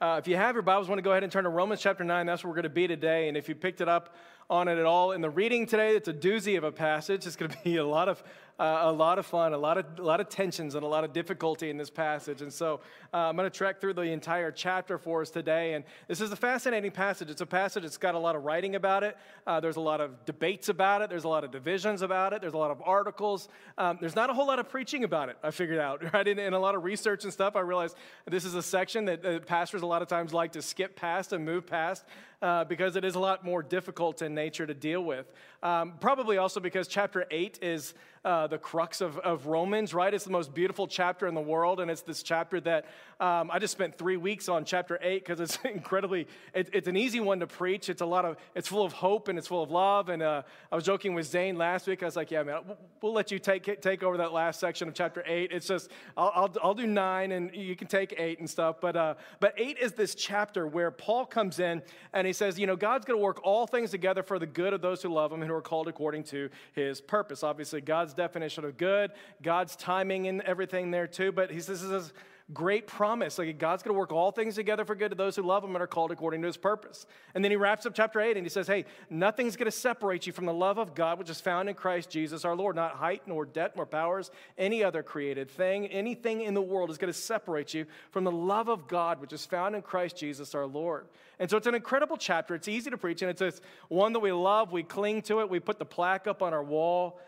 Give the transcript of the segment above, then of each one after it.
Uh, if you have your Bibles, want to go ahead and turn to Romans chapter 9. That's where we're going to be today. And if you picked it up on it at all in the reading today, it's a doozy of a passage. It's going to be a lot of uh, a lot of fun, a lot of, a lot of tensions, and a lot of difficulty in this passage. And so uh, I'm going to trek through the entire chapter for us today. And this is a fascinating passage. It's a passage that's got a lot of writing about it. Uh, there's a lot of debates about it. There's a lot of divisions about it. There's a lot of articles. Um, there's not a whole lot of preaching about it, I figured out, right? In, in a lot of research and stuff, I realized this is a section that pastors a lot of times like to skip past and move past uh, because it is a lot more difficult in nature to deal with. Um, probably also because chapter 8 is uh, the crux of, of Romans, right? It's the most beautiful chapter in the world, and it's this chapter that um, I just spent three weeks on chapter 8 because it's incredibly, it, it's an easy one to preach. It's a lot of, it's full of hope and it's full of love. And uh, I was joking with Zane last week. I was like, yeah, man, we'll let you take, take over that last section of chapter 8. It's just, I'll, I'll, I'll do nine and you can take eight and stuff. But, uh, but 8 is this chapter where Paul comes in and he says, you know, God's going to work all things together for the good of those who love him and who are called according to his purpose. Obviously, God's definition of good, God's timing and everything there too. But he says this is a great promise. Like God's going to work all things together for good to those who love him and are called according to his purpose. And then he wraps up chapter 8 and he says, Hey, nothing's going to separate you from the love of God, which is found in Christ Jesus our Lord. Not height, nor depth, nor powers, any other created thing, anything in the world is going to separate you from the love of God, which is found in Christ Jesus our Lord. And so it's an incredible chapter. It's easy to preach, and it's one that we love. We cling to it. We put the plaque up on our wall.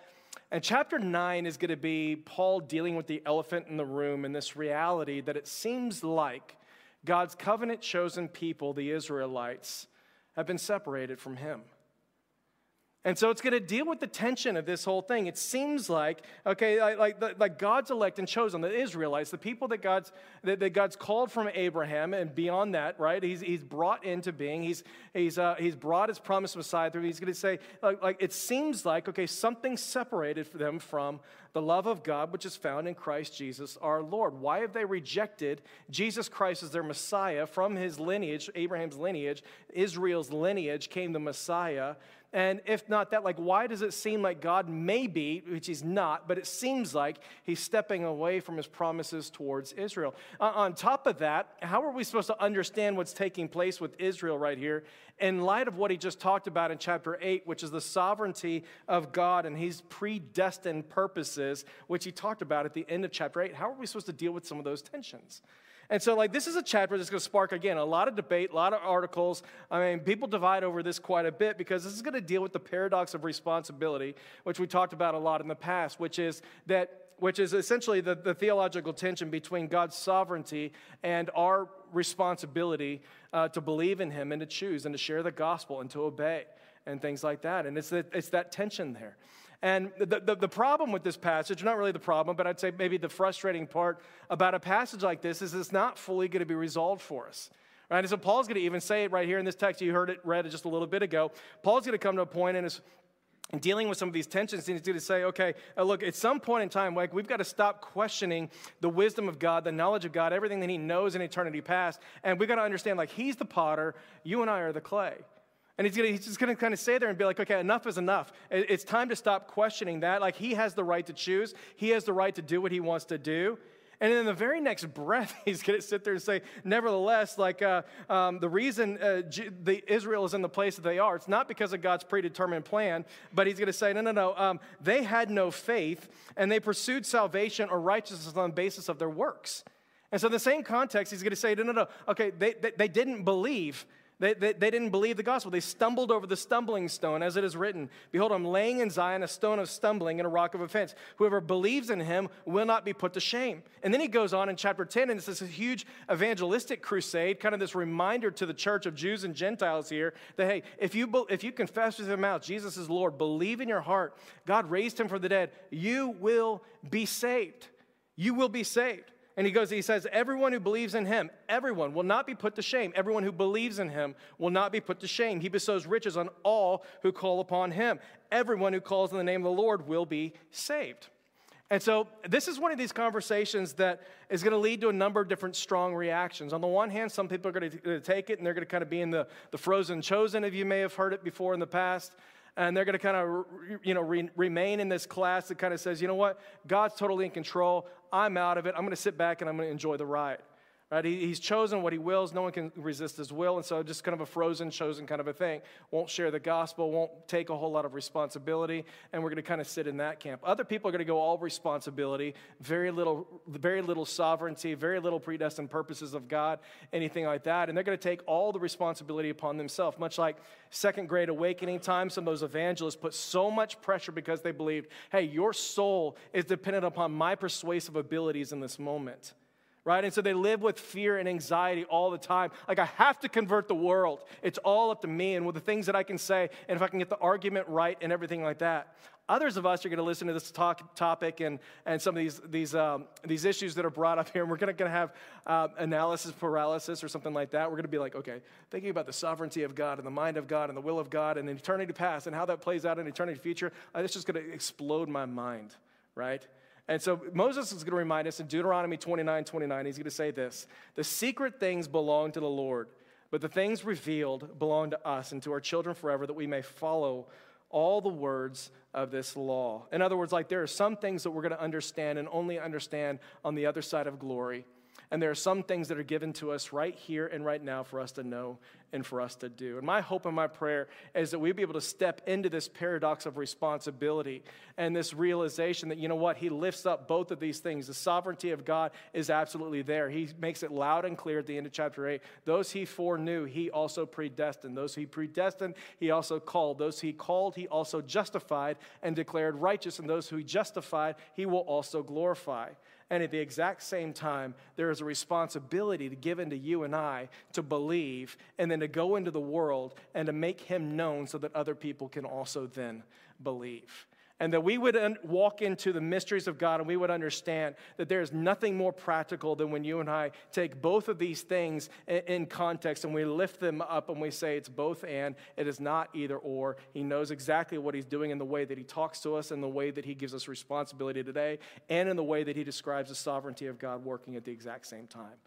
And chapter 9 is going to be Paul dealing with the elephant in the room and this reality that it seems like God's covenant chosen people, the Israelites, have been separated from him. And so it's going to deal with the tension of this whole thing. It seems like, okay, like, like, like God's elect and chosen, the Israelites, the people that God's, that, that, God's called from Abraham and beyond that, right? He's, he's brought into being. He's, he's, uh, he's brought his promised Messiah through. He's going to say, like, like, it seems like, okay, something separated them from the love of God, which is found in Christ Jesus our Lord. Why have they rejected Jesus Christ as their Messiah from his lineage, Abraham's lineage, Israel's lineage came the Messiah? And if not that, like, why does it seem like God may be, which he's not, but it seems like he's stepping away from his promises towards Israel? Uh, on top of that, how are we supposed to understand what's taking place with Israel right here in light of what he just talked about in chapter 8, which is the sovereignty of God and his predestined purposes, which he talked about at the end of chapter 8? How are we supposed to deal with some of those tensions? And so, like, this is a chapter that's going to spark, again, a lot of debate, a lot of articles. I mean, people divide over this quite a bit because this is going to deal with the paradox of responsibility, which we talked about a lot in the past, which is that which is essentially the, the theological tension between God's sovereignty and our responsibility uh, to believe in Him and to choose and to share the gospel and to obey and things like that. And it's, the, it's that tension there. And the, the, the, problem with this passage, not really the problem, but I'd say maybe the frustrating part about a passage like this is it's not fully going to be resolved for us. Right? And so Paul's going to even say it right here in this text. You heard it read just a little bit ago. Paul's going to come to a point in his dealing with some of these tensions, he's going to say, okay, uh, look, at some point in time, like we've got to stop questioning the wisdom of God, the knowledge of God, everything that He knows in eternity past, and we've got to understand, like He's the potter, you and I are the clay. And he's, gonna, he's just going to kind of stay there and be like, okay, enough is enough. It's time to stop questioning that. Like, he has the right to choose, he has the right to do what he wants to do. And in the very next breath, he's going to sit there and say, nevertheless, like uh, um, the reason uh, G- the Israel is in the place that they are, it's not because of God's predetermined plan, but he's going to say, no, no, no. Um, they had no faith, and they pursued salvation or righteousness on the basis of their works. And so, in the same context, he's going to say, no, no, no. Okay, they, they, they didn't believe. They, they, they, didn't believe the gospel. They stumbled over the stumbling stone, as it is written Behold, I'm laying in Zion a stone of stumbling and a rock of offense. Whoever believes in him will not be put to shame. And then he goes on in chapter 10, and it's this huge evangelistic crusade, kind of this reminder to the church of Jews and Gentiles here that, hey, if you, if you confess with your mouth Jesus is Lord, believe in your heart, God raised him from the dead, you will be saved. You will be saved. And he goes, he says, everyone who believes in him, everyone will not be put to shame. Everyone who believes in him will not be put to shame. He bestows riches on all who call upon him. Everyone who calls in the name of the Lord will be saved. And so, this is one of these conversations that is going to lead to a number of different strong reactions. On the one hand, some people are going to take it and they're going to kind of be in the, the frozen chosen, if you may have heard it before in the past and they're going to kind of you know re- remain in this class that kind of says you know what? God's totally in control. I'm out of it. I'm going to sit back and i'm going to enjoy the ride Right? He, he's chosen what he wills. No one can resist his will. And so, just kind of a frozen, chosen kind of a thing. Won't share the gospel, won't take a whole lot of responsibility. And we're going to kind of sit in that camp. Other people are going to go all responsibility, very little, very little sovereignty, very little predestined purposes of God, anything like that. And they're going to take all the responsibility upon themselves. Much like Second Great Awakening time, some of those evangelists put so much pressure because they believed, hey, your soul is dependent upon my persuasive abilities in this moment right? And so they live with fear and anxiety all the time. Like, I have to convert the world. It's all up to me and with the things that I can say, and if I can get the argument right and everything like that. Others of us are going to listen to this talk, topic and, and some of these, these, um, these issues that are brought up here, and we're going to have uh, analysis paralysis or something like that. We're going to be like, okay, thinking about the sovereignty of God and the mind of God and the will of God and eternity past and how that plays out in eternity future, uh, it's just going to explode my mind, right? And so Moses is going to remind us in Deuteronomy 29 29, he's going to say this The secret things belong to the Lord, but the things revealed belong to us and to our children forever, that we may follow all the words of this law. In other words, like there are some things that we're going to understand and only understand on the other side of glory. And there are some things that are given to us right here and right now for us to know and for us to do. And my hope and my prayer is that we be able to step into this paradox of responsibility and this realization that, you know what, He lifts up both of these things. The sovereignty of God is absolutely there. He makes it loud and clear at the end of chapter 8. Those He foreknew, He also predestined. Those He predestined, He also called. Those He called, He also justified and declared righteous. And those who He justified, He will also glorify. And at the exact same time, there is a responsibility given to you and I to believe and then to go into the world and to make him known so that other people can also then believe and that we would un- walk into the mysteries of God and we would understand that there is nothing more practical than when you and I take both of these things in, in context and we lift them up and we say it's both and, it is not either or. He knows exactly what he's doing in the way that he talks to us, in the way that he gives us responsibility today, and in the way that he describes the sovereignty of God working at the exact same time.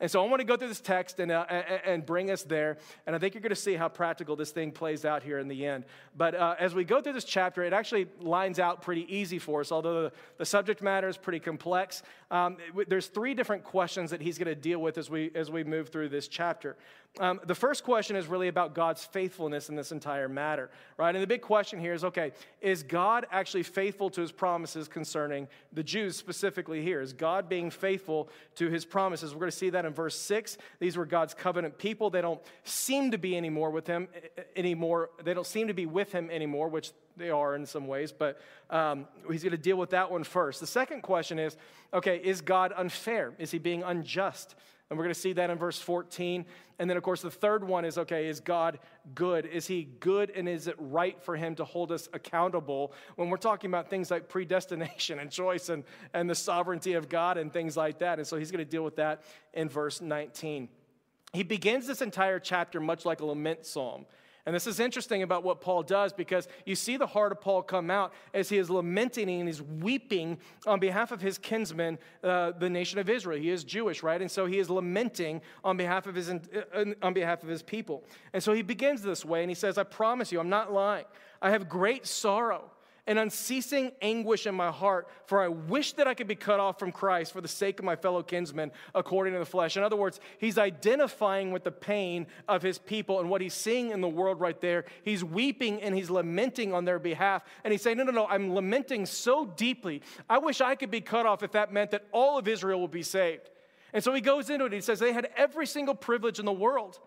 And so I want to go through this text and, uh, and bring us there. And I think you're going to see how practical this thing plays out here in the end. But uh, as we go through this chapter, it actually lines out pretty easy for us, although the, the subject matter is pretty complex. Um, there's three different questions that he's going to deal with as we, as we move through this chapter. Um, the first question is really about God's faithfulness in this entire matter, right? And the big question here is okay, is God actually faithful to his promises concerning the Jews specifically here? Is God being faithful to his promises? We're going to see that in verse 6. These were God's covenant people. They don't seem to be anymore with him anymore. They don't seem to be with him anymore, which they are in some ways, but um, he's going to deal with that one first. The second question is okay, is God unfair? Is he being unjust? And we're going to see that in verse 14. And then, of course, the third one is okay, is God good? Is he good and is it right for him to hold us accountable when we're talking about things like predestination and choice and, and the sovereignty of God and things like that? And so he's going to deal with that in verse 19. He begins this entire chapter much like a lament psalm. And this is interesting about what Paul does because you see the heart of Paul come out as he is lamenting and he's weeping on behalf of his kinsmen, uh, the nation of Israel. He is Jewish, right? And so he is lamenting on behalf of his on behalf of his people. And so he begins this way and he says, "I promise you, I'm not lying. I have great sorrow." And unceasing anguish in my heart, for I wish that I could be cut off from Christ for the sake of my fellow kinsmen according to the flesh. In other words, he's identifying with the pain of his people and what he's seeing in the world right there. He's weeping and he's lamenting on their behalf. And he's saying, No, no, no, I'm lamenting so deeply. I wish I could be cut off if that meant that all of Israel would be saved. And so he goes into it. He says, They had every single privilege in the world.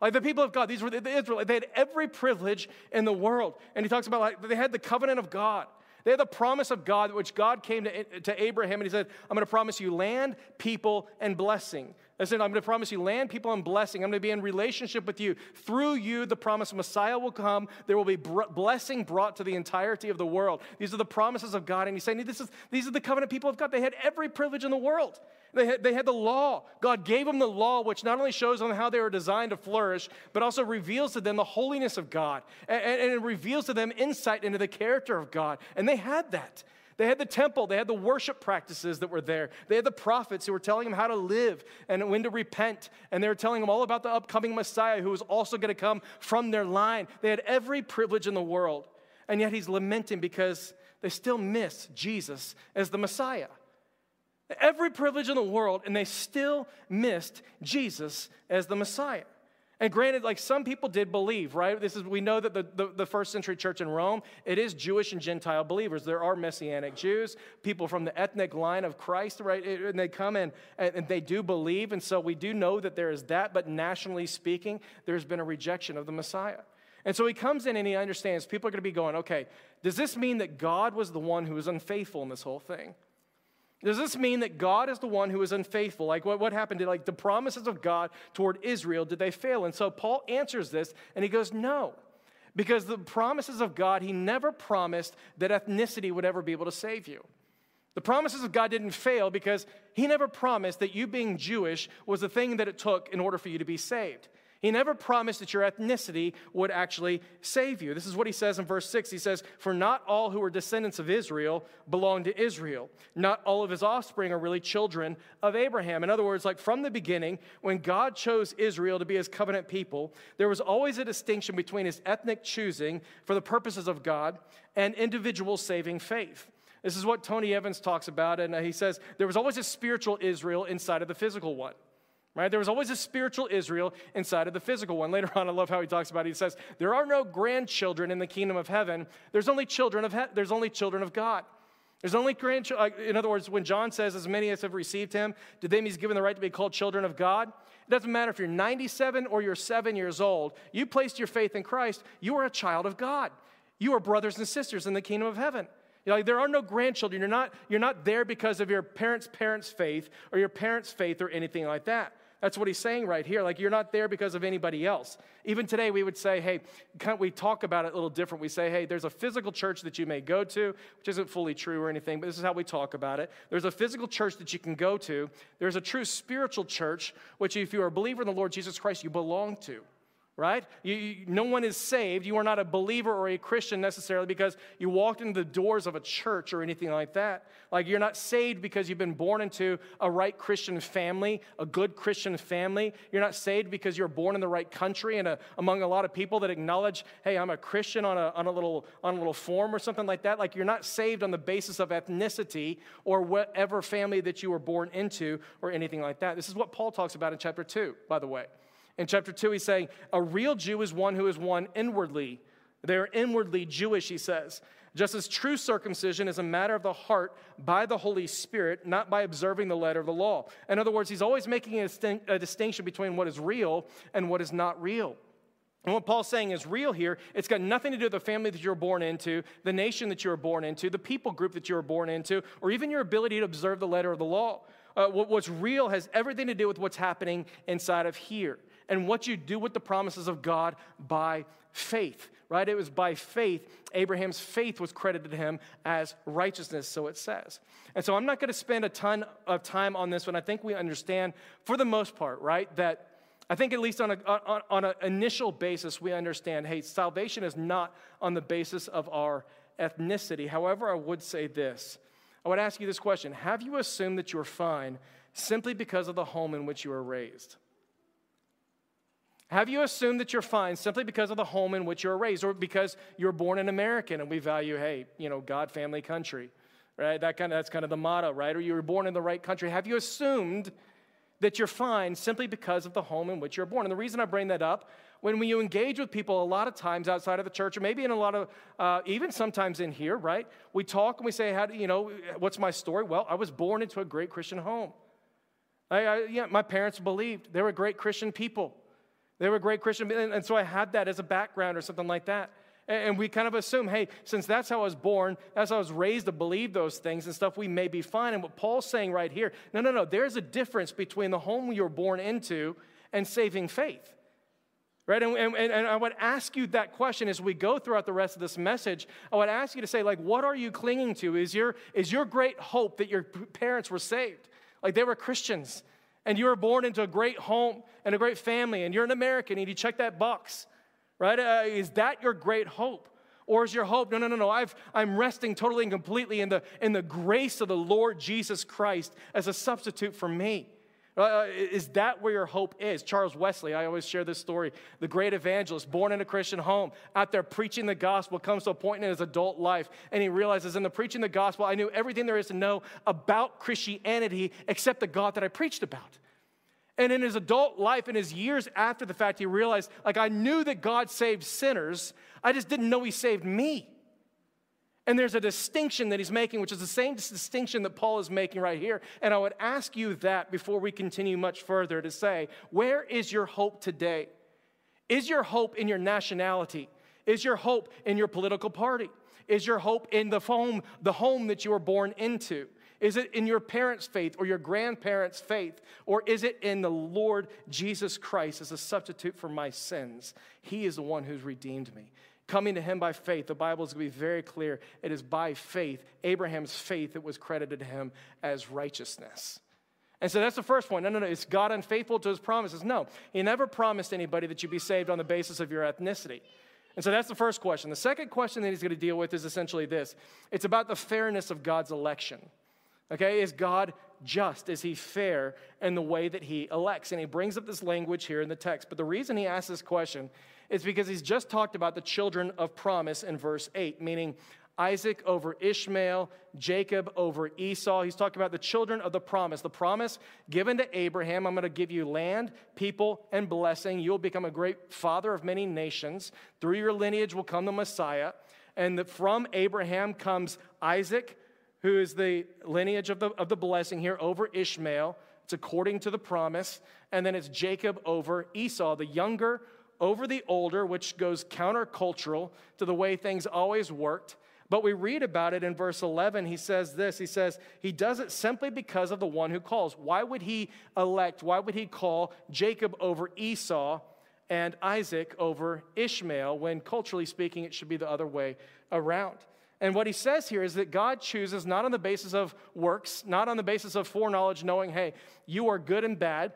Like the people of God, these were the Israelites, they had every privilege in the world. And he talks about like they had the covenant of God. They had the promise of God, which God came to, to Abraham and he said, I'm going to promise you land, people, and blessing. I said, I'm going to promise you land, people, and blessing. I'm going to be in relationship with you. Through you, the promised Messiah will come. There will be blessing brought to the entirety of the world. These are the promises of God. And he's saying, this is, these are the covenant people of God. They had every privilege in the world. They had, they had the law. God gave them the law, which not only shows them how they were designed to flourish, but also reveals to them the holiness of God. And, and it reveals to them insight into the character of God. And they had that. They had the temple, they had the worship practices that were there. They had the prophets who were telling them how to live and when to repent. And they were telling them all about the upcoming Messiah who was also going to come from their line. They had every privilege in the world. And yet he's lamenting because they still miss Jesus as the Messiah. Every privilege in the world, and they still missed Jesus as the Messiah. And granted, like some people did believe, right? This is we know that the, the, the, first century church in Rome, it is Jewish and Gentile believers. There are Messianic Jews, people from the ethnic line of Christ, right? And they come in and, and they do believe. And so we do know that there is that, but nationally speaking, there's been a rejection of the Messiah. And so he comes in and he understands people are going to be going, okay, does this mean that God was the one who was unfaithful in this whole thing? Does this mean that God is the one who is unfaithful? Like what, what happened? Did like the promises of God toward Israel, did they fail? And so Paul answers this and he goes, No. Because the promises of God, he never promised that ethnicity would ever be able to save you. The promises of God didn't fail because he never promised that you being Jewish was the thing that it took in order for you to be saved. He never promised that your ethnicity would actually save you. This is what he says in verse 6. He says, For not all who are descendants of Israel belong to Israel. Not all of his offspring are really children of Abraham. In other words, like from the beginning, when God chose Israel to be his covenant people, there was always a distinction between his ethnic choosing for the purposes of God and individual saving faith. This is what Tony Evans talks about, and uh, he says there was always a spiritual Israel inside of the physical one right? There was always a spiritual Israel inside of the physical one. Later on, I love how he talks about it. He says, There are no grandchildren in the kingdom of heaven. There's only children of, he- there's only children of God. There's only grandchildren. Uh, in other words, when John says, As many as have received him, to them he's given the right to be called children of God. It doesn't matter if you're 97 or you're seven years old. You placed your faith in Christ, you are a child of God. You are brothers and sisters in the kingdom of heaven. You like there are no grandchildren. You're not, you're not there because of your parents' parents' faith or your parents' faith or anything like that. That's what he's saying right here. Like, you're not there because of anybody else. Even today, we would say, hey, can't we talk about it a little different. We say, hey, there's a physical church that you may go to, which isn't fully true or anything, but this is how we talk about it. There's a physical church that you can go to. There's a true spiritual church, which, if you are a believer in the Lord Jesus Christ, you belong to right? You, you, no one is saved. You are not a believer or a Christian necessarily because you walked into the doors of a church or anything like that. Like you're not saved because you've been born into a right Christian family, a good Christian family. You're not saved because you're born in the right country and a, among a lot of people that acknowledge, hey, I'm a Christian on a, on, a little, on a little form or something like that. Like you're not saved on the basis of ethnicity or whatever family that you were born into or anything like that. This is what Paul talks about in chapter 2, by the way. In chapter 2, he's saying, A real Jew is one who is one inwardly. They're inwardly Jewish, he says. Just as true circumcision is a matter of the heart by the Holy Spirit, not by observing the letter of the law. In other words, he's always making a, a distinction between what is real and what is not real. And what Paul's saying is real here. It's got nothing to do with the family that you were born into, the nation that you were born into, the people group that you were born into, or even your ability to observe the letter of the law. Uh, what's real has everything to do with what's happening inside of here and what you do with the promises of God by faith, right? It was by faith. Abraham's faith was credited to him as righteousness, so it says. And so I'm not going to spend a ton of time on this one. I think we understand, for the most part, right, that I think at least on, a, on, on an initial basis, we understand hey, salvation is not on the basis of our ethnicity. However, I would say this I would ask you this question Have you assumed that you're fine simply because of the home in which you were raised? Have you assumed that you're fine simply because of the home in which you're raised or because you're born an American and we value, hey, you know, God, family, country, right? That kind of, that's kind of the motto, right? Or you were born in the right country. Have you assumed that you're fine simply because of the home in which you're born? And the reason I bring that up, when you engage with people a lot of times outside of the church, or maybe in a lot of, uh, even sometimes in here, right? We talk and we say, how do, you know, what's my story? Well, I was born into a great Christian home. I, I, yeah, my parents believed. They were great Christian people. They were great Christian, and so I had that as a background or something like that. And we kind of assume, hey, since that's how I was born, that's how I was raised to believe those things and stuff, we may be fine. And what Paul's saying right here, no, no, no, there's a difference between the home you were born into and saving faith. Right? And, and, and I would ask you that question as we go throughout the rest of this message. I would ask you to say, like, what are you clinging to? Is your, is your great hope that your parents were saved? Like they were Christians and you were born into a great home and a great family, and you're an American, and you check that box, right? Uh, is that your great hope? Or is your hope, no, no, no, no, I've, I'm resting totally and completely in the, in the grace of the Lord Jesus Christ as a substitute for me? Uh, is that where your hope is? Charles Wesley, I always share this story. The great evangelist, born in a Christian home, out there preaching the gospel, comes to a point in his adult life, and he realizes in the preaching the gospel, I knew everything there is to know about Christianity except the God that I preached about. And in his adult life, in his years after the fact, he realized, like, I knew that God saved sinners, I just didn't know he saved me. And there's a distinction that he's making, which is the same distinction that Paul is making right here. And I would ask you that before we continue much further to say, where is your hope today? Is your hope in your nationality? Is your hope in your political party? Is your hope in the home, the home that you were born into? Is it in your parents' faith or your grandparents' faith? Or is it in the Lord Jesus Christ as a substitute for my sins? He is the one who's redeemed me coming to him by faith. The Bible is going to be very clear. It is by faith, Abraham's faith, that was credited to him as righteousness. And so that's the first point. No, no, no. Is God unfaithful to his promises? No. He never promised anybody that you'd be saved on the basis of your ethnicity. And so that's the first question. The second question that he's going to deal with is essentially this it's about the fairness of God's election. Okay, is God just? Is he fair in the way that he elects? And he brings up this language here in the text. But the reason he asks this question is because he's just talked about the children of promise in verse 8, meaning Isaac over Ishmael, Jacob over Esau. He's talking about the children of the promise. The promise given to Abraham I'm going to give you land, people, and blessing. You'll become a great father of many nations. Through your lineage will come the Messiah. And that from Abraham comes Isaac, who is the lineage of the, of the blessing here over Ishmael. It's according to the promise. And then it's Jacob over Esau, the younger over the older, which goes countercultural to the way things always worked. But we read about it in verse 11. He says this He says, He does it simply because of the one who calls. Why would he elect, why would he call Jacob over Esau and Isaac over Ishmael when culturally speaking it should be the other way around? And what he says here is that God chooses not on the basis of works, not on the basis of foreknowledge, knowing, hey, you are good and bad.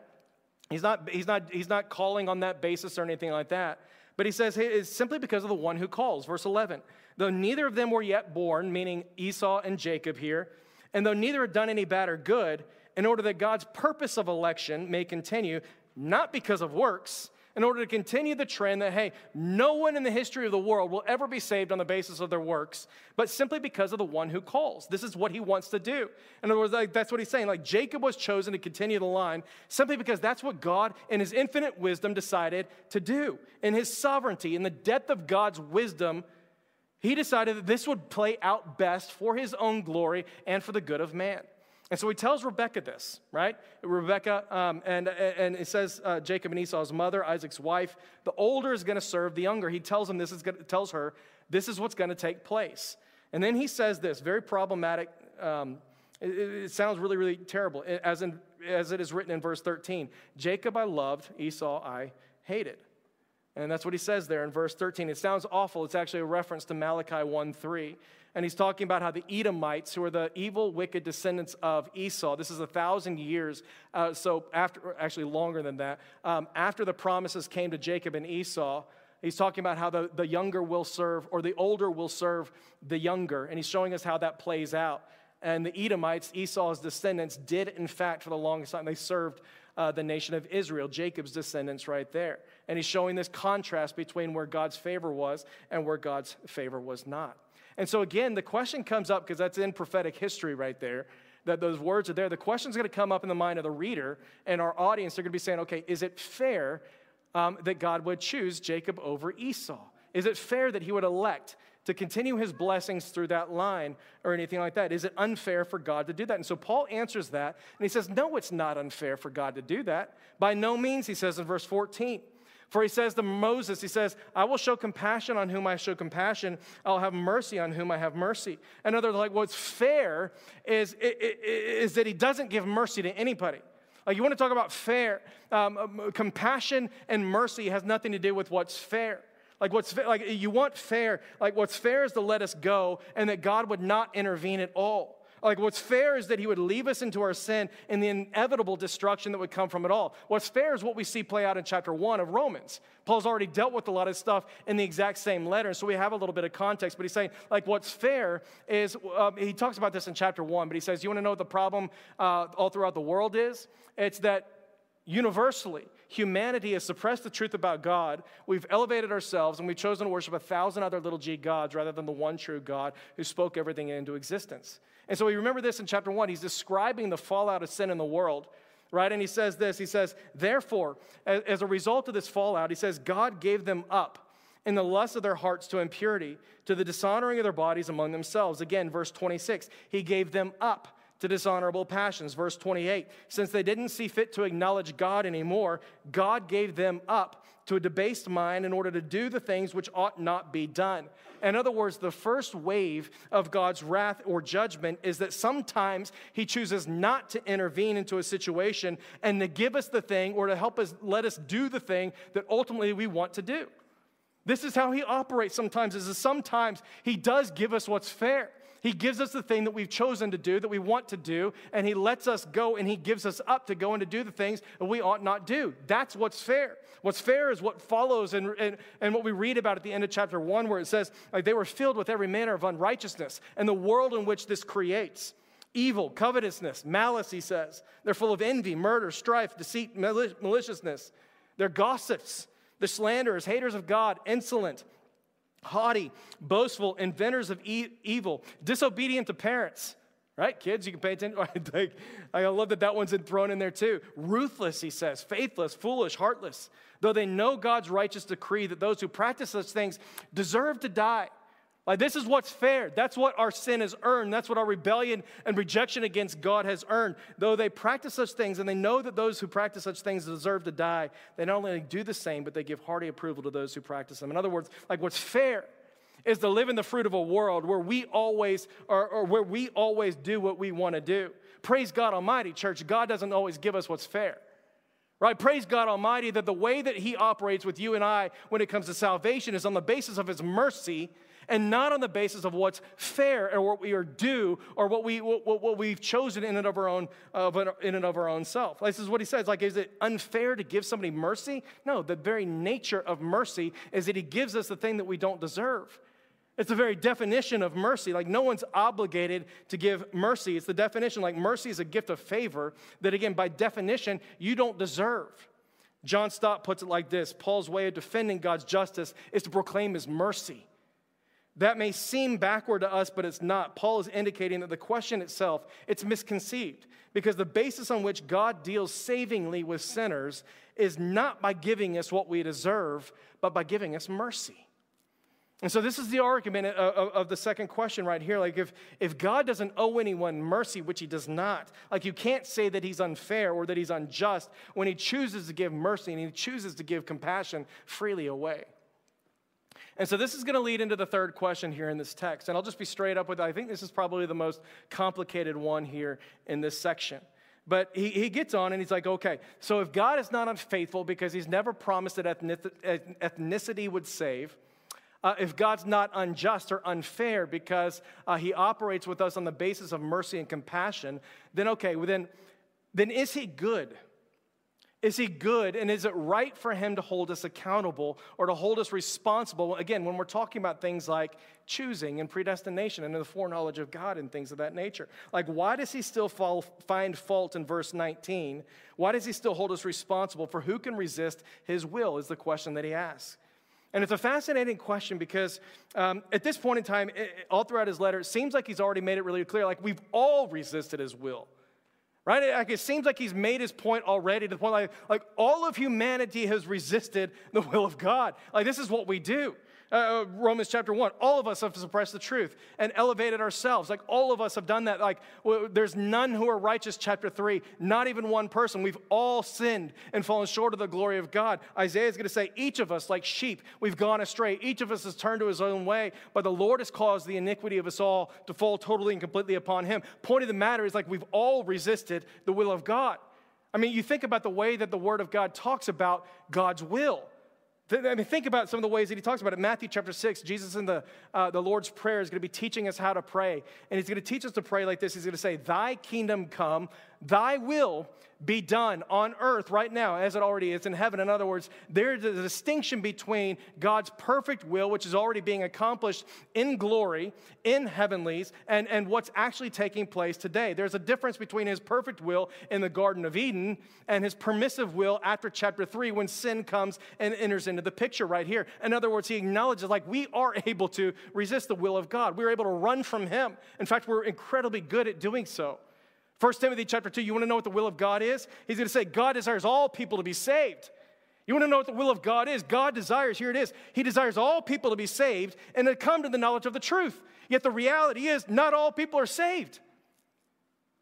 He's not, he's, not, he's not calling on that basis or anything like that. But he says hey, it's simply because of the one who calls. Verse 11. Though neither of them were yet born, meaning Esau and Jacob here, and though neither had done any bad or good, in order that God's purpose of election may continue, not because of works, in order to continue the trend that, hey, no one in the history of the world will ever be saved on the basis of their works, but simply because of the one who calls. This is what he wants to do. In other words, like, that's what he's saying. Like Jacob was chosen to continue the line simply because that's what God, in his infinite wisdom, decided to do. In his sovereignty, in the depth of God's wisdom, he decided that this would play out best for his own glory and for the good of man. And so he tells Rebecca this, right? Rebecca, um, and, and it says uh, Jacob and Esau's mother, Isaac's wife, the older is going to serve the younger. He tells him this is gonna, tells her this is what's going to take place. And then he says this, very problematic. Um, it, it, sounds really, really terrible, as, in, as it is written in verse 13. Jacob I loved, Esau I hated. And that's what he says there in verse 13. It sounds awful. It's actually a reference to Malachi 1 3 and he's talking about how the Edomites, who are the evil, wicked descendants of Esau, this is a thousand years, uh, so after, actually longer than that, um, after the promises came to Jacob and Esau, he's talking about how the, the younger will serve, or the older will serve the younger, and he's showing us how that plays out. And the Edomites, Esau's descendants, did in fact, for the longest time, they served uh, the nation of Israel, Jacob's descendants, right there. And he's showing this contrast between where God's favor was and where God's favor was not. And so, again, the question comes up because that's in prophetic history right there, that those words are there. The question's going to come up in the mind of the reader and our audience. They're going to be saying, okay, is it fair um, that God would choose Jacob over Esau? Is it fair that he would elect to continue his blessings through that line or anything like that? Is it unfair for God to do that? And so Paul answers that, and he says, No, it's not unfair for God to do that. By no means, he says in verse 14. For he says to Moses, he says, I will show compassion on whom I show compassion. I'll have mercy on whom I have mercy. In other words, like what's fair is, is that he doesn't give mercy to anybody. Like you want to talk about fair, um, um, compassion and mercy has nothing to do with what's fair. Like what's like you want fair. Like what's fair is to let us go, and that God would not intervene at all. Like, what's fair is that he would leave us into our sin and the inevitable destruction that would come from it all. What's fair is what we see play out in chapter one of Romans. Paul's already dealt with a lot of stuff in the exact same letter, so we have a little bit of context. But he's saying, like, what's fair is, um, he talks about this in chapter one, but he says, You want to know what the problem uh, all throughout the world is? It's that universally, humanity has suppressed the truth about God. We've elevated ourselves and we've chosen to worship a thousand other little g gods rather than the one true God who spoke everything into existence. And so we remember this in chapter one. He's describing the fallout of sin in the world, right? And he says this He says, Therefore, as a result of this fallout, he says, God gave them up in the lust of their hearts to impurity, to the dishonoring of their bodies among themselves. Again, verse 26, he gave them up to dishonorable passions. Verse 28 Since they didn't see fit to acknowledge God anymore, God gave them up to a debased mind in order to do the things which ought not be done. In other words, the first wave of God's wrath or judgment is that sometimes He chooses not to intervene into a situation and to give us the thing or to help us let us do the thing that ultimately we want to do. This is how He operates sometimes, is that sometimes He does give us what's fair. He gives us the thing that we've chosen to do, that we want to do, and He lets us go and He gives us up to go and to do the things that we ought not do. That's what's fair. What's fair is what follows and, and, and what we read about at the end of chapter one, where it says, like, they were filled with every manner of unrighteousness and the world in which this creates. Evil, covetousness, malice, he says. They're full of envy, murder, strife, deceit, maliciousness. They're gossips, the slanderers, haters of God, insolent, haughty, boastful, inventors of e- evil, disobedient to parents. Right, kids, you can pay attention. I love that that one's thrown in there too. Ruthless, he says, faithless, foolish, heartless. Though they know God's righteous decree that those who practice such things deserve to die. This is what's fair. That's what our sin has earned. That's what our rebellion and rejection against God has earned. Though they practice such things and they know that those who practice such things deserve to die, they not only do the same, but they give hearty approval to those who practice them. In other words, like what's fair is to live in the fruit of a world where we always or, or where we always do what we want to do. Praise God Almighty, church. God doesn't always give us what's fair. Right? Praise God Almighty that the way that He operates with you and I when it comes to salvation is on the basis of His mercy and not on the basis of what's fair or what we are due or what, we, what, what we've chosen in and of our own, of in and of our own self. This is what he says. Like, is it unfair to give somebody mercy? No, the very nature of mercy is that he gives us the thing that we don't deserve. It's the very definition of mercy. Like, no one's obligated to give mercy. It's the definition, like, mercy is a gift of favor that, again, by definition, you don't deserve. John Stott puts it like this Paul's way of defending God's justice is to proclaim his mercy. That may seem backward to us, but it's not. Paul is indicating that the question itself, it's misconceived because the basis on which God deals savingly with sinners is not by giving us what we deserve, but by giving us mercy. And so this is the argument of, the second question right here. Like if, if God doesn't owe anyone mercy, which he does not, like you can't say that he's unfair or that he's unjust when he chooses to give mercy and he chooses to give compassion freely away. And so this is going to lead into the third question here in this text. And I'll just be straight up with it. I think this is probably the most complicated one here in this section. But he, he gets on and he's like, okay, so if God is not unfaithful because he's never promised that ethnicity would save, uh, if God's not unjust or unfair because uh, he operates with us on the basis of mercy and compassion, then okay, well then, then is he good? Is he good? And is it right for him to hold us accountable or to hold us responsible? Again, when we're talking about things like choosing and predestination and the foreknowledge of God and things of that nature. Like, why does he still fall, find fault in verse 19? Why does he still hold us responsible for who can resist his will? Is the question that he asks. And it's a fascinating question because um, at this point in time, it, all throughout his letter, it seems like he's already made it really clear like, we've all resisted his will right? Like it seems like he's made his point already to the point like, like all of humanity has resisted the will of God. Like this is what we do. Uh, uh, Romans chapter 1. All of us have suppressed the truth and elevated ourselves. Like all of us have done that. Like there's none who are righteous, chapter 3. Not even one person. We've all sinned and fallen short of the glory of God. Isaiah is going to say, each of us, like sheep, we've gone astray. Each of us has turned to his own way, but the Lord has caused the iniquity of us all to fall totally and completely upon him. Point of the matter is like we've all resisted the will of God. I mean, you think about the way that the Word of God talks about God's will. I mean, think about some of the ways that he talks about it. Matthew chapter 6, Jesus in the, uh, the Lord's Prayer is going to be teaching us how to pray. And he's going to teach us to pray like this. He's going to say, Thy kingdom come, thy will be done on earth right now as it already is in heaven. In other words, there's a distinction between God's perfect will, which is already being accomplished in glory, in heavenlies, and, and what's actually taking place today. There's a difference between his perfect will in the Garden of Eden and his permissive will after chapter 3 when sin comes and enters into the picture right here. In other words, he acknowledges like we are able to resist the will of God. We're able to run from him. In fact, we're incredibly good at doing so. 1 Timothy chapter 2, you want to know what the will of God is? He's going to say, God desires all people to be saved. You want to know what the will of God is? God desires, here it is, He desires all people to be saved and to come to the knowledge of the truth. Yet the reality is, not all people are saved.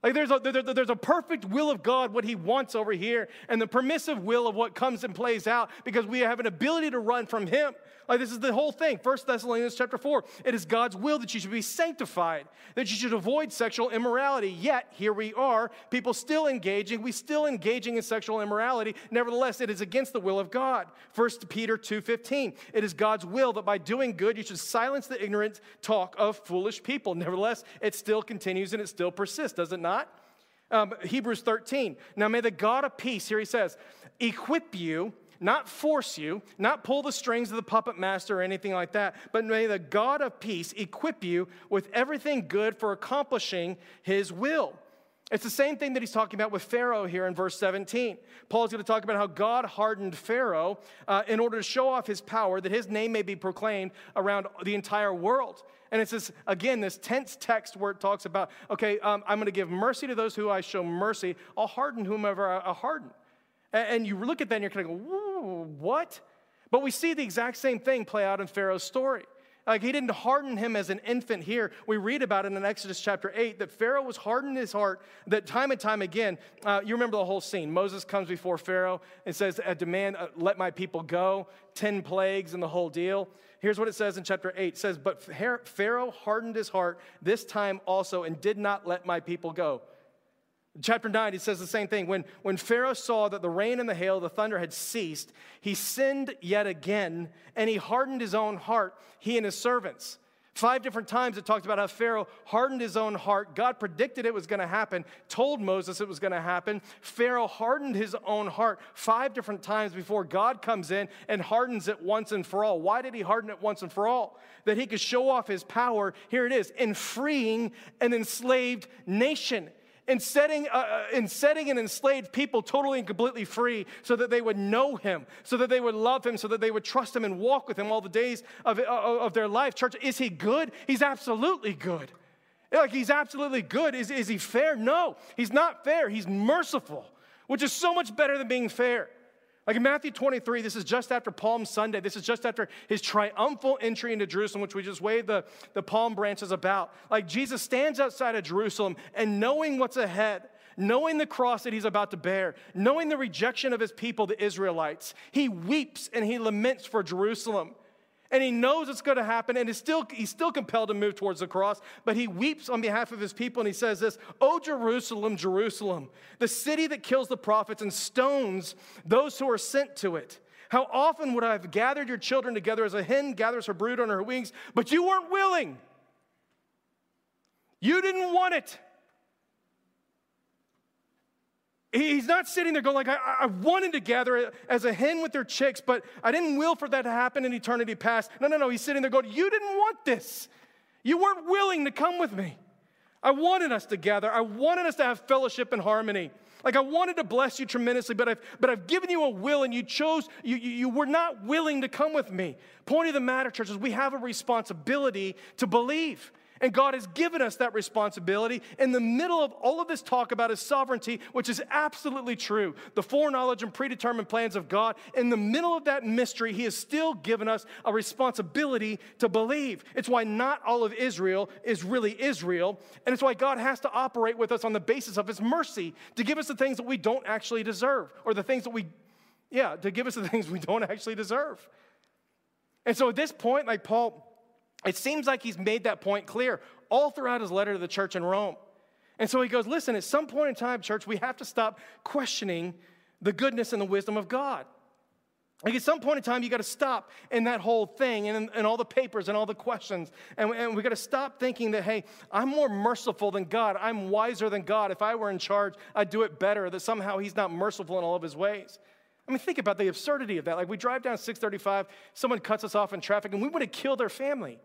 Like there's a, there, there's a perfect will of God, what He wants over here, and the permissive will of what comes and plays out because we have an ability to run from Him. Like this is the whole thing. First Thessalonians chapter 4. It is God's will that you should be sanctified, that you should avoid sexual immorality. Yet here we are, people still engaging, we still engaging in sexual immorality. Nevertheless, it is against the will of God. First Peter 2:15. It is God's will that by doing good you should silence the ignorant talk of foolish people. Nevertheless, it still continues and it still persists, does it not? Um, Hebrews 13. Now may the God of peace, here he says, equip you not force you, not pull the strings of the puppet master or anything like that, but may the God of peace equip you with everything good for accomplishing his will. It's the same thing that he's talking about with Pharaoh here in verse 17. Paul's going to talk about how God hardened Pharaoh uh, in order to show off his power, that his name may be proclaimed around the entire world. And it's this, again, this tense text where it talks about, okay, um, I'm going to give mercy to those who I show mercy. I'll harden whomever I, I harden. And, and you look at that and you're kind of going, what? But we see the exact same thing play out in Pharaoh's story. Like he didn't harden him as an infant here. We read about it in Exodus chapter 8 that Pharaoh was hardened his heart, that time and time again, uh, you remember the whole scene. Moses comes before Pharaoh and says, "A demand, uh, let my people go, 10 plagues and the whole deal. Here's what it says in chapter 8 it says, But Pharaoh hardened his heart this time also and did not let my people go. Chapter 9, it says the same thing. When, when Pharaoh saw that the rain and the hail, the thunder had ceased, he sinned yet again, and he hardened his own heart, he and his servants. Five different times it talked about how Pharaoh hardened his own heart. God predicted it was going to happen, told Moses it was going to happen. Pharaoh hardened his own heart five different times before God comes in and hardens it once and for all. Why did he harden it once and for all? That he could show off his power, here it is, in freeing an enslaved nation in setting, uh, uh, in setting an enslaved people totally and completely free so that they would know him, so that they would love him, so that they would trust him and walk with him all the days of, uh, of their life. Church, is he good? He's absolutely good. Like he's absolutely good. Is, is he fair? No, he's not fair. He's merciful, which is so much better than being fair. Like in Matthew 23, this is just after Palm Sunday. This is just after his triumphal entry into Jerusalem, which we just waved the, the palm branches about. Like Jesus stands outside of Jerusalem and knowing what's ahead, knowing the cross that he's about to bear, knowing the rejection of his people, the Israelites, he weeps and he laments for Jerusalem and he knows it's going to happen and he's still, he's still compelled to move towards the cross but he weeps on behalf of his people and he says this oh jerusalem jerusalem the city that kills the prophets and stones those who are sent to it. How often would i have gathered your children together as a hen gathers her brood under her wings but you weren't willing. You didn't want it He's not sitting there going like, I, I, wanted to gather as a hen with their chicks, but I didn't will for that to happen in eternity past. No, no, no. He's sitting there going, you didn't want this. You weren't willing to come with me. I wanted us to gather. I wanted us to have fellowship and harmony. Like I wanted to bless you tremendously, but I've, but I've given you a will and you chose, you, you, you were not willing to come with me. Point of the matter, church, is we have a responsibility to believe. And God has given us that responsibility in the middle of all of this talk about His sovereignty, which is absolutely true. The foreknowledge and predetermined plans of God. In the middle of that mystery, He has still given us a responsibility to believe. It's why not all of Israel is really Israel. And it's why God has to operate with us on the basis of His mercy to give us the things that we don't actually deserve, or the things that we, yeah, to give us the things we don't actually deserve. And so at this point, like Paul, it seems like he's made that point clear all throughout his letter to the church in Rome. And so he goes, Listen, at some point in time, church, we have to stop questioning the goodness and the wisdom of God. Like at some point in time, you got to stop in that whole thing and, and all the papers and all the questions. And, and we got to stop thinking that, hey, I'm more merciful than God. I'm wiser than God. If I were in charge, I'd do it better. That somehow He's not merciful in all of His ways. I mean, think about the absurdity of that. Like we drive down 635, someone cuts us off in traffic, and we would have killed their family.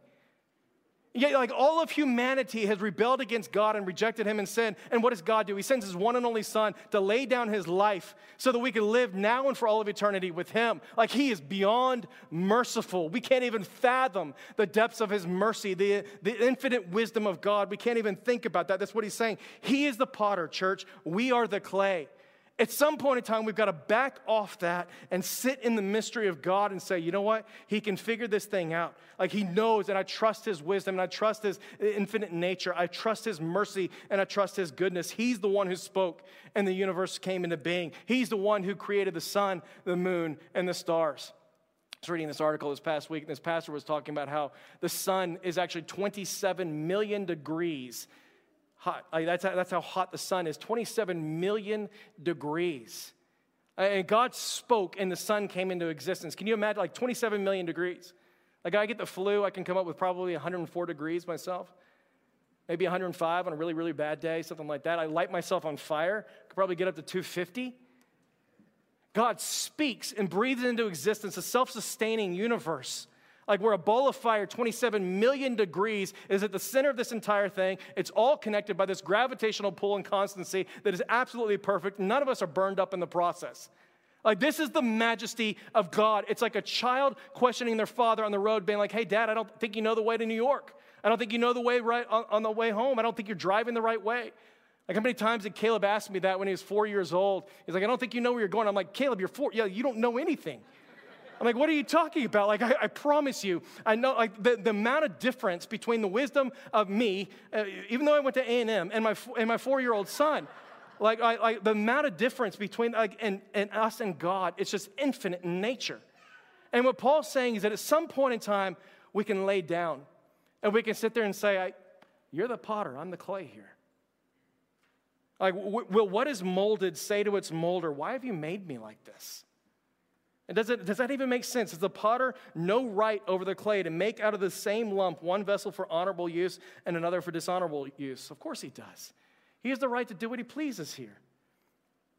Yet, like all of humanity has rebelled against God and rejected Him in sin. And what does God do? He sends His one and only Son to lay down His life so that we can live now and for all of eternity with Him. Like He is beyond merciful. We can't even fathom the depths of His mercy, the, the infinite wisdom of God. We can't even think about that. That's what He's saying. He is the potter, church. We are the clay. At some point in time, we've got to back off that and sit in the mystery of God and say, you know what? He can figure this thing out. Like he knows, and I trust his wisdom, and I trust his infinite nature. I trust his mercy, and I trust his goodness. He's the one who spoke, and the universe came into being. He's the one who created the sun, the moon, and the stars. I was reading this article this past week, and this pastor was talking about how the sun is actually 27 million degrees hot. Like that's, that's how hot the sun is 27 million degrees. And God spoke, and the sun came into existence. Can you imagine, like 27 million degrees? Like, I get the flu, I can come up with probably 104 degrees myself. Maybe 105 on a really, really bad day, something like that. I light myself on fire, could probably get up to 250. God speaks and breathes into existence a self sustaining universe like where a ball of fire, 27 million degrees, is at the center of this entire thing. It's all connected by this gravitational pull and constancy that is absolutely perfect. None of us are burned up in the process. Like, this is the majesty of God. It's like a child questioning their father on the road, being like, hey, dad, I don't think you know the way to New York. I don't think you know the way right on, on the way home. I don't think you're driving the right way. Like, how many times did Caleb ask me that when he was four years old? He's like, I don't think you know where you're going. I'm like, Caleb, you're four. Yeah, you don't know anything. I'm like, what are you talking about? Like, I, I promise you, I know like the, the amount of difference between the wisdom of me, uh, even though I went to A&M, and my, and my four-year-old son, like, I, like the amount of difference between like, and, and us and God, it's just infinite in nature. And what Paul's saying is that at some point in time, we can lay down and we can sit there and say, I, You're the potter, I'm the clay here. Like, will what is molded say to its molder, Why have you made me like this? And does, it, does that even make sense? Does the potter no right over the clay to make out of the same lump one vessel for honorable use and another for dishonorable use? Of course he does. He has the right to do what he pleases here.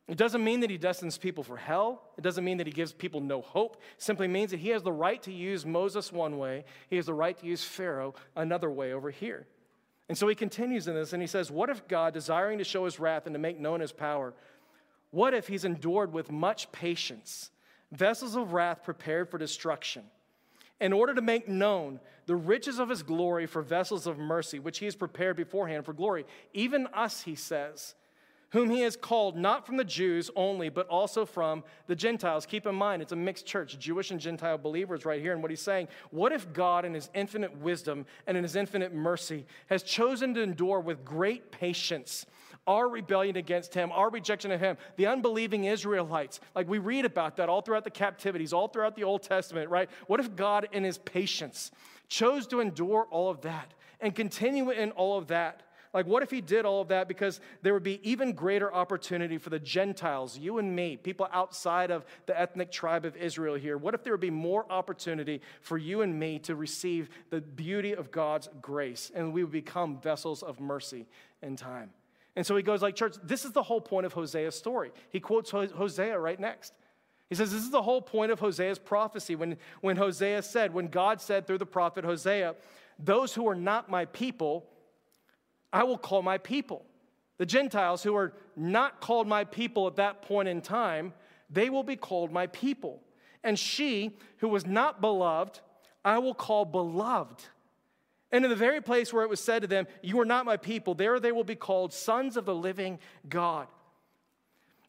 It doesn't mean that he destines people for hell. It doesn't mean that he gives people no hope. It simply means that he has the right to use Moses one way, he has the right to use Pharaoh another way over here. And so he continues in this and he says, What if God, desiring to show his wrath and to make known his power, what if he's endured with much patience? Vessels of wrath prepared for destruction, in order to make known the riches of his glory for vessels of mercy, which he has prepared beforehand for glory. Even us, he says, whom he has called not from the Jews only, but also from the Gentiles. Keep in mind, it's a mixed church, Jewish and Gentile believers right here. And what he's saying, what if God, in his infinite wisdom and in his infinite mercy, has chosen to endure with great patience? Our rebellion against him, our rejection of him, the unbelieving Israelites. Like we read about that all throughout the captivities, all throughout the Old Testament, right? What if God, in his patience, chose to endure all of that and continue in all of that? Like, what if he did all of that because there would be even greater opportunity for the Gentiles, you and me, people outside of the ethnic tribe of Israel here? What if there would be more opportunity for you and me to receive the beauty of God's grace and we would become vessels of mercy in time? And so he goes like, church, this is the whole point of Hosea's story. He quotes Hosea right next. He says, this is the whole point of Hosea's prophecy when, when Hosea said, when God said through the prophet Hosea, those who are not my people, I will call my people. The Gentiles who are not called my people at that point in time, they will be called my people. And she who was not beloved, I will call beloved. And in the very place where it was said to them, You are not my people, there they will be called sons of the living God.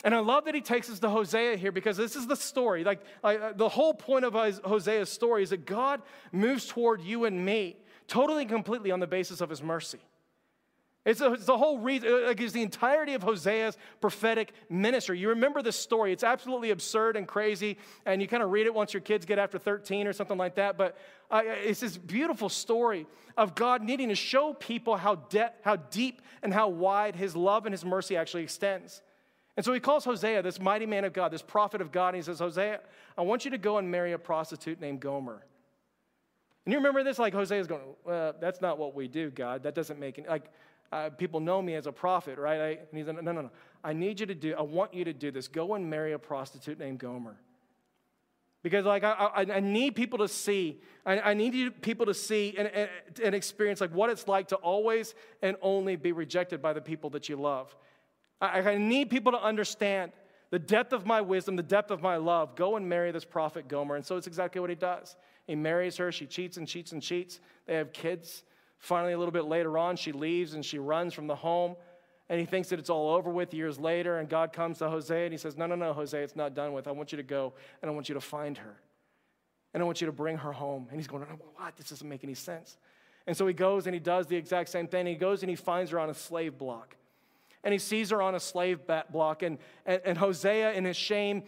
And I love that he takes us to Hosea here because this is the story. Like, like the whole point of Hosea's story is that God moves toward you and me totally and completely on the basis of his mercy. It's, it's the whole reason, uh, like it's the entirety of Hosea's prophetic ministry. You remember this story. It's absolutely absurd and crazy, and you kind of read it once your kids get after 13 or something like that. But uh, it's this beautiful story of God needing to show people how, de- how deep and how wide his love and his mercy actually extends. And so he calls Hosea, this mighty man of God, this prophet of God, and he says, Hosea, I want you to go and marry a prostitute named Gomer. And you remember this? Like Hosea's going, well, that's not what we do, God. That doesn't make any, like, uh, people know me as a prophet, right? I, and he's like, no, no, no. I need you to do, I want you to do this. Go and marry a prostitute named Gomer. Because, like, I, I, I need people to see, I, I need you, people to see and, and, and experience, like, what it's like to always and only be rejected by the people that you love. I, I need people to understand the depth of my wisdom, the depth of my love. Go and marry this prophet Gomer. And so it's exactly what he does. He marries her. She cheats and cheats and cheats. They have kids. Finally, a little bit later on, she leaves and she runs from the home. And he thinks that it's all over with years later. And God comes to Hosea and he says, No, no, no, Hosea, it's not done with. I want you to go and I want you to find her. And I want you to bring her home. And he's going, What? This doesn't make any sense. And so he goes and he does the exact same thing. He goes and he finds her on a slave block. And he sees her on a slave block. And, and, and Hosea, in his shame,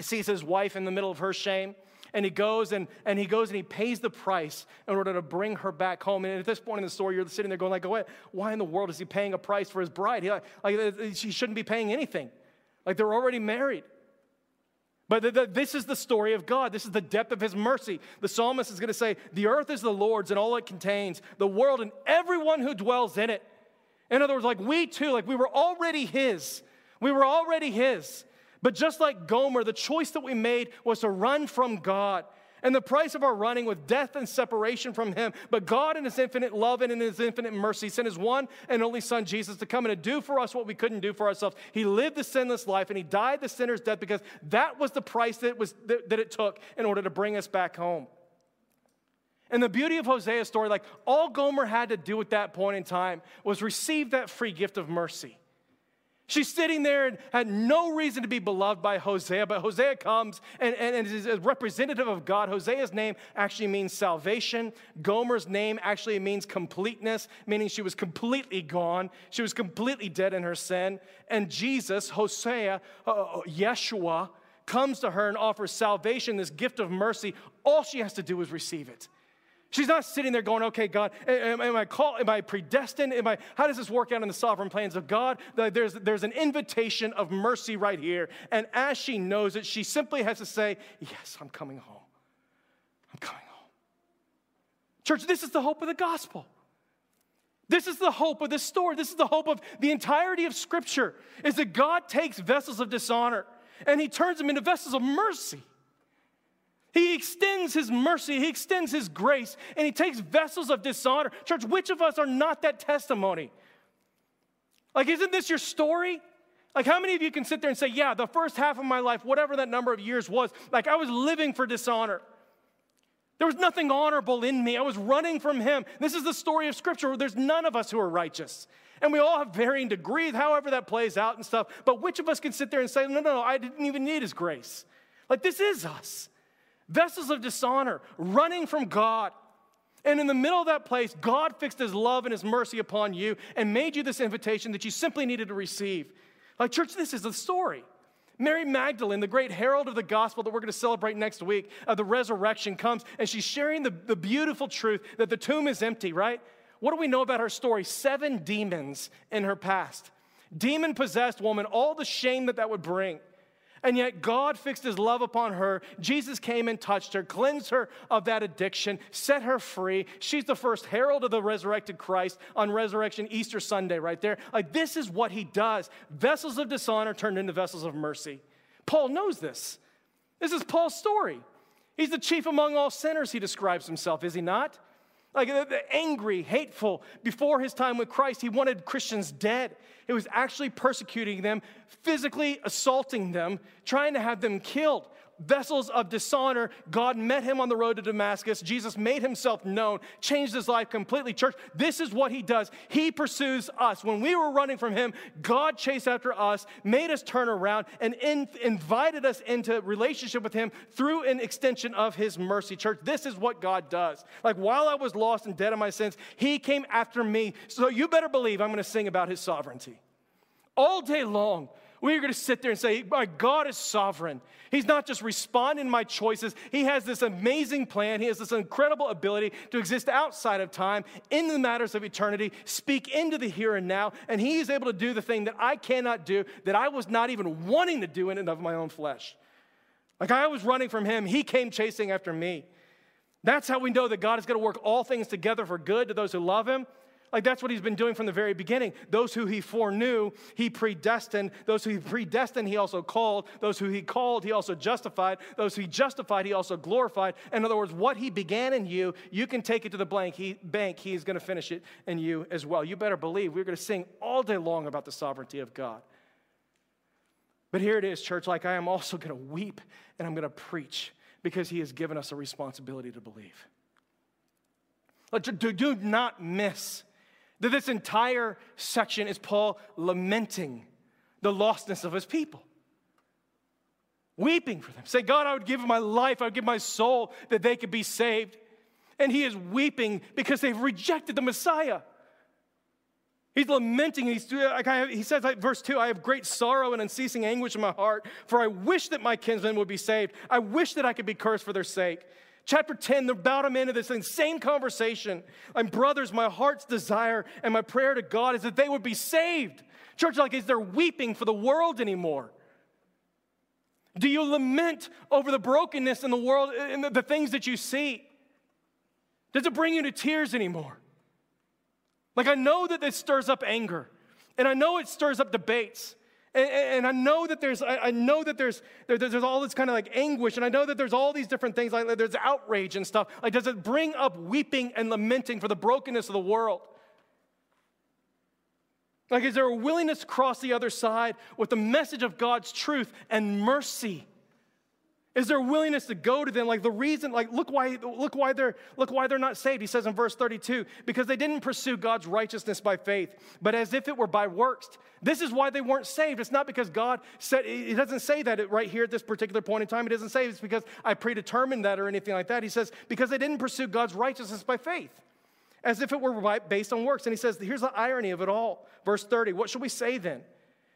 sees his wife in the middle of her shame and he goes and, and he goes and he pays the price in order to bring her back home. And at this point in the story, you're sitting there going like, what? why in the world is he paying a price for his bride? He, like, like, uh, she shouldn't be paying anything. Like they're already married. But the, the, this is the story of God. This is the depth of his mercy. The psalmist is going to say, The earth is the Lord's and all it contains, the world and everyone who dwells in it. In other words, like we too, like we were already his. We were already his. But just like Gomer, the choice that we made was to run from God. And the price of our running was death and separation from Him. But God, in His infinite love and in His infinite mercy, sent His one and only Son, Jesus, to come and to do for us what we couldn't do for ourselves. He lived the sinless life and He died the sinner's death because that was the price that it, was, that, that it took in order to bring us back home. And the beauty of Hosea's story, like all Gomer had to do at that point in time was receive that free gift of mercy. She's sitting there and had no reason to be beloved by Hosea, but Hosea comes and, and, and is a representative of God. Hosea's name actually means salvation. Gomer's name actually means completeness, meaning she was completely gone. She was completely dead in her sin. And Jesus, Hosea, uh, Yeshua, comes to her and offers salvation, this gift of mercy. All she has to do is receive it. She's not sitting there going, okay, God, am, am I called, am I predestined? Am I, how does this work out in the sovereign plans of God? There's, there's an invitation of mercy right here. And as she knows it, she simply has to say, yes, I'm coming home. I'm coming home. Church, this is the hope of the gospel. This is the hope of this story. This is the hope of the entirety of Scripture, is that God takes vessels of dishonor and he turns them into vessels of mercy. He extends his mercy, he extends his grace, and he takes vessels of dishonor. Church, which of us are not that testimony? Like, isn't this your story? Like, how many of you can sit there and say, Yeah, the first half of my life, whatever that number of years was, like I was living for dishonor. There was nothing honorable in me. I was running from him. This is the story of Scripture. There's none of us who are righteous. And we all have varying degrees, however that plays out and stuff. But which of us can sit there and say, No, no, no, I didn't even need his grace? Like, this is us vessels of dishonor, running from God. And in the middle of that place, God fixed his love and his mercy upon you and made you this invitation that you simply needed to receive. Like, church, this is the story. Mary Magdalene, the great herald of the gospel that we're going to celebrate next week of the resurrection, comes and she's sharing the, the beautiful truth that the tomb is empty, right? What do we know about her story? Seven demons in her past. Demon possessed woman, all the shame that that would bring. And yet, God fixed his love upon her. Jesus came and touched her, cleansed her of that addiction, set her free. She's the first herald of the resurrected Christ on Resurrection Easter Sunday, right there. Like, this is what he does. Vessels of dishonor turned into vessels of mercy. Paul knows this. This is Paul's story. He's the chief among all sinners, he describes himself, is he not? Like angry, hateful, before his time with Christ, he wanted Christians dead. He was actually persecuting them, physically assaulting them, trying to have them killed vessels of dishonor. God met him on the road to Damascus. Jesus made himself known, changed his life completely. Church, this is what he does. He pursues us. When we were running from him, God chased after us, made us turn around, and in, invited us into relationship with him through an extension of his mercy. Church, this is what God does. Like while I was lost and dead in my sins, he came after me. So you better believe I'm going to sing about his sovereignty. All day long, We're going to sit there and say, My God is sovereign. He's not just responding to my choices. He has this amazing plan. He has this incredible ability to exist outside of time, in the matters of eternity, speak into the here and now. And He is able to do the thing that I cannot do, that I was not even wanting to do in and of my own flesh. Like I was running from Him, He came chasing after me. That's how we know that God is going to work all things together for good to those who love Him like that's what he's been doing from the very beginning. Those who he foreknew, he predestined. Those who he predestined, he also called. Those who he called, he also justified. Those who he justified, he also glorified. In other words, what he began in you, you can take it to the blank he, bank. He is going to finish it in you as well. You better believe we're going to sing all day long about the sovereignty of God. But here it is, church, like I am also going to weep and I'm going to preach because he has given us a responsibility to believe. Do not miss that this entire section is Paul lamenting the lostness of his people. Weeping for them. Say, God, I would give my life, I would give my soul that they could be saved. And he is weeping because they've rejected the Messiah. He's lamenting. He's, he says, like, verse 2 I have great sorrow and unceasing anguish in my heart, for I wish that my kinsmen would be saved. I wish that I could be cursed for their sake. Chapter 10, they're about them into this insane conversation. And brothers, my heart's desire and my prayer to God is that they would be saved. Church, like, is there weeping for the world anymore? Do you lament over the brokenness in the world and the, the things that you see? Does it bring you to tears anymore? Like, I know that this stirs up anger, and I know it stirs up debates. And, and, I know that there's, I know that there's, there, there's all this kind of like anguish, and I know that there's all these different things, like there's outrage and stuff. Like, does it bring up weeping and lamenting for the brokenness of the world? Like, is there a willingness to cross the other side with the message of God's truth and mercy? Is there willingness to go to them? Like the reason, like look why, look why they're look why they're not saved. He says in verse 32, because they didn't pursue God's righteousness by faith, but as if it were by works. This is why they weren't saved. It's not because God said it doesn't say that right here at this particular point in time. it doesn't say it's because I predetermined that or anything like that. He says, because they didn't pursue God's righteousness by faith. As if it were based on works. And he says, here's the irony of it all. Verse 30, what should we say then?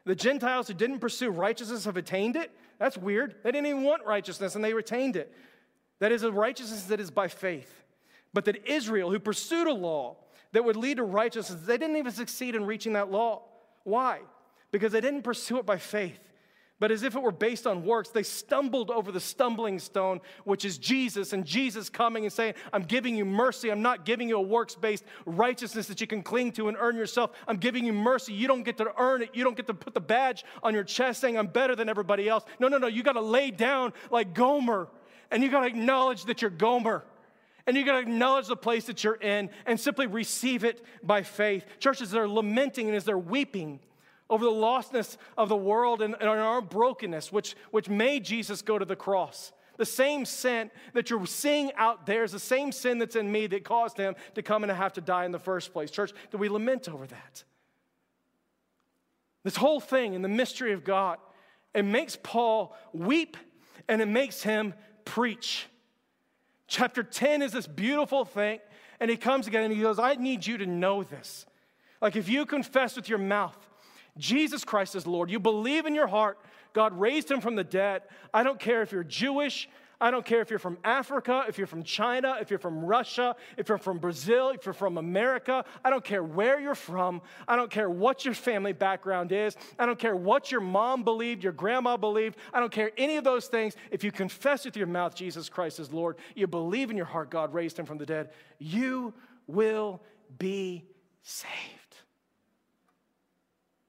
The Gentiles who didn't pursue righteousness have attained it? That's weird. They didn't even want righteousness and they retained it. That is a righteousness that is by faith. But that Israel, who pursued a law that would lead to righteousness, they didn't even succeed in reaching that law. Why? Because they didn't pursue it by faith. But as if it were based on works, they stumbled over the stumbling stone, which is Jesus, and Jesus coming and saying, I'm giving you mercy. I'm not giving you a works based righteousness that you can cling to and earn yourself. I'm giving you mercy. You don't get to earn it. You don't get to put the badge on your chest saying, I'm better than everybody else. No, no, no. You got to lay down like Gomer, and you got to acknowledge that you're Gomer. And you got to acknowledge the place that you're in and simply receive it by faith. Churches, they're lamenting and as they're weeping, over the lostness of the world and, and our brokenness, which, which made Jesus go to the cross. The same sin that you're seeing out there is the same sin that's in me that caused him to come and have to die in the first place. Church, do we lament over that? This whole thing and the mystery of God, it makes Paul weep and it makes him preach. Chapter 10 is this beautiful thing, and he comes again and he goes, I need you to know this. Like if you confess with your mouth Jesus Christ is Lord. You believe in your heart God raised him from the dead. I don't care if you're Jewish. I don't care if you're from Africa, if you're from China, if you're from Russia, if you're from Brazil, if you're from America. I don't care where you're from. I don't care what your family background is. I don't care what your mom believed, your grandma believed. I don't care any of those things. If you confess with your mouth Jesus Christ is Lord, you believe in your heart God raised him from the dead, you will be saved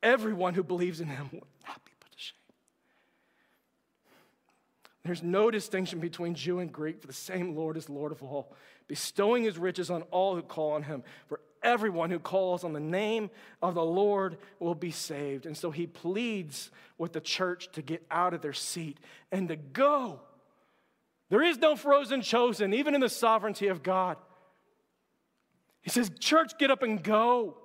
everyone who believes in him will not be put to shame. There's no distinction between Jew and Greek, for the same Lord is Lord of all, bestowing his riches on all who call on him. For everyone who calls on the name of the Lord will be saved. And so he pleads with the church to get out of their seat and to go. There is no frozen chosen, even in the sovereignty of God. He says, Church, get up and go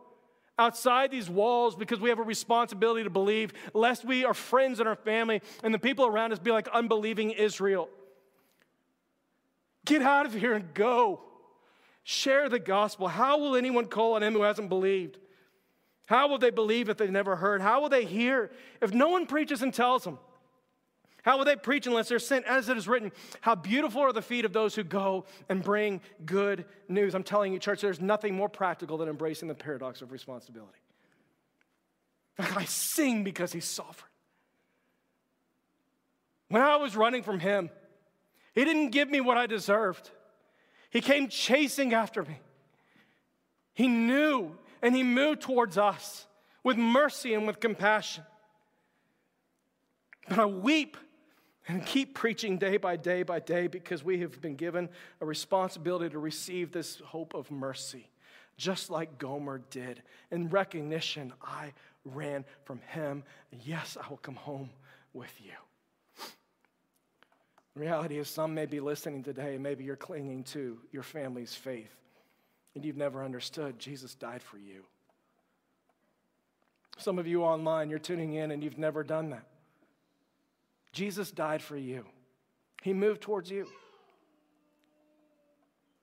outside these walls because we have a responsibility to believe, lest we, our friends and our family, and the people around us be like unbelieving Israel. Get out of here and go. Share the gospel. How will anyone call on him who hasn't believed? How will they believe if they've never heard? How will they hear if no one preaches and tells them? How will they preach unless they're sent? As it is written, how beautiful are the feet of those who go and bring good news. I'm telling you, church, there's nothing more practical than embracing the paradox of responsibility. I sing because he's sovereign. When I was running from him, he didn't give me what I deserved. He came chasing after me. He knew and he moved towards us with mercy and with compassion. But I weep and keep preaching day by day by day because we have been given a responsibility to receive this hope of mercy, just like Gomer did. In recognition, I ran from him. Yes, I will come home with you. The reality is, some may be listening today, and maybe you're clinging to your family's faith, and you've never understood Jesus died for you. Some of you online, you're tuning in and you've never done that. Jesus died for you, He moved towards you.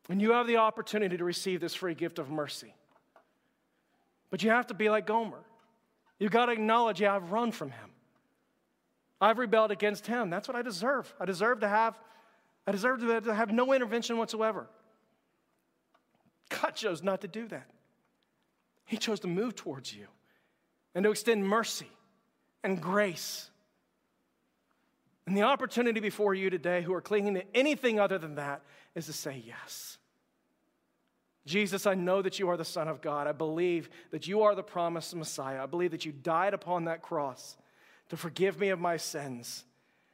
And you have the opportunity to receive this free gift of mercy. But you have to be like Gomer. You've got to acknowledge, yeah, I've run from him. I've rebelled against him. That's what I deserve. I deserve to have, I deserve to have no intervention whatsoever. God chose not to do that. He chose to move towards you and to extend mercy and grace. And the opportunity before you today, who are clinging to anything other than that, is to say yes. Jesus, I know that you are the Son of God. I believe that you are the promised Messiah. I believe that you died upon that cross to forgive me of my sins.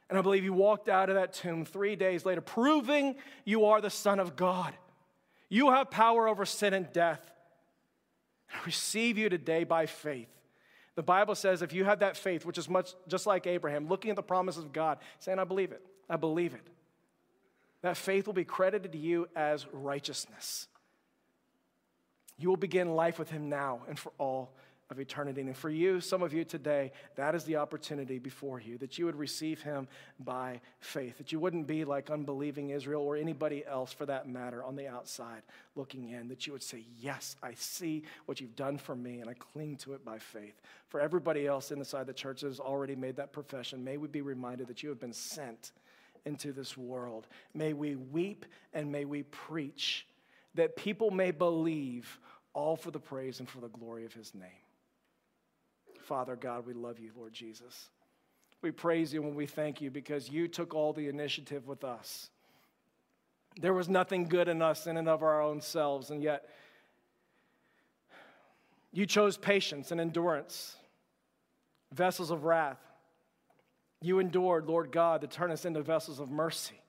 And I believe you walked out of that tomb three days later, proving you are the Son of God. You have power over sin and death. I receive you today by faith. The Bible says if you have that faith, which is much just like Abraham, looking at the promises of God, saying, I believe it, I believe it, that faith will be credited to you as righteousness. You will begin life with Him now and for all of eternity. And for you, some of you today, that is the opportunity before you, that you would receive him by faith, that you wouldn't be like unbelieving Israel or anybody else for that matter on the outside looking in, that you would say, Yes, I see what you've done for me, and I cling to it by faith. For everybody else inside the church that has already made that profession, may we be reminded that you have been sent into this world. May we weep and may we preach that people may believe all for the praise and for the glory of his name. Father God, we love you, Lord Jesus. We praise you and we thank you because you took all the initiative with us. There was nothing good in us in and of our own selves, and yet you chose patience and endurance, vessels of wrath. You endured, Lord God, to turn us into vessels of mercy.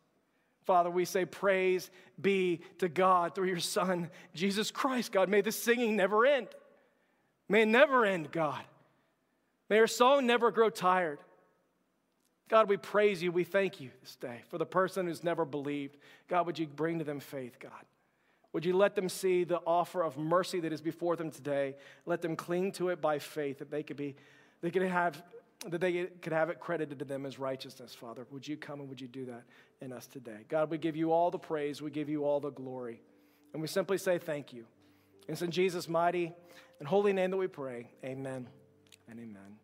Father, we say, Praise be to God through your Son, Jesus Christ, God. May the singing never end. May it never end, God. May our song never grow tired. God, we praise you. We thank you this day for the person who's never believed. God, would you bring to them faith, God? Would you let them see the offer of mercy that is before them today? Let them cling to it by faith that they could be, they could have, that they could have it credited to them as righteousness, Father. Would you come and would you do that in us today? God, we give you all the praise, we give you all the glory. And we simply say thank you. It's in Jesus' mighty and holy name that we pray. Amen and amen.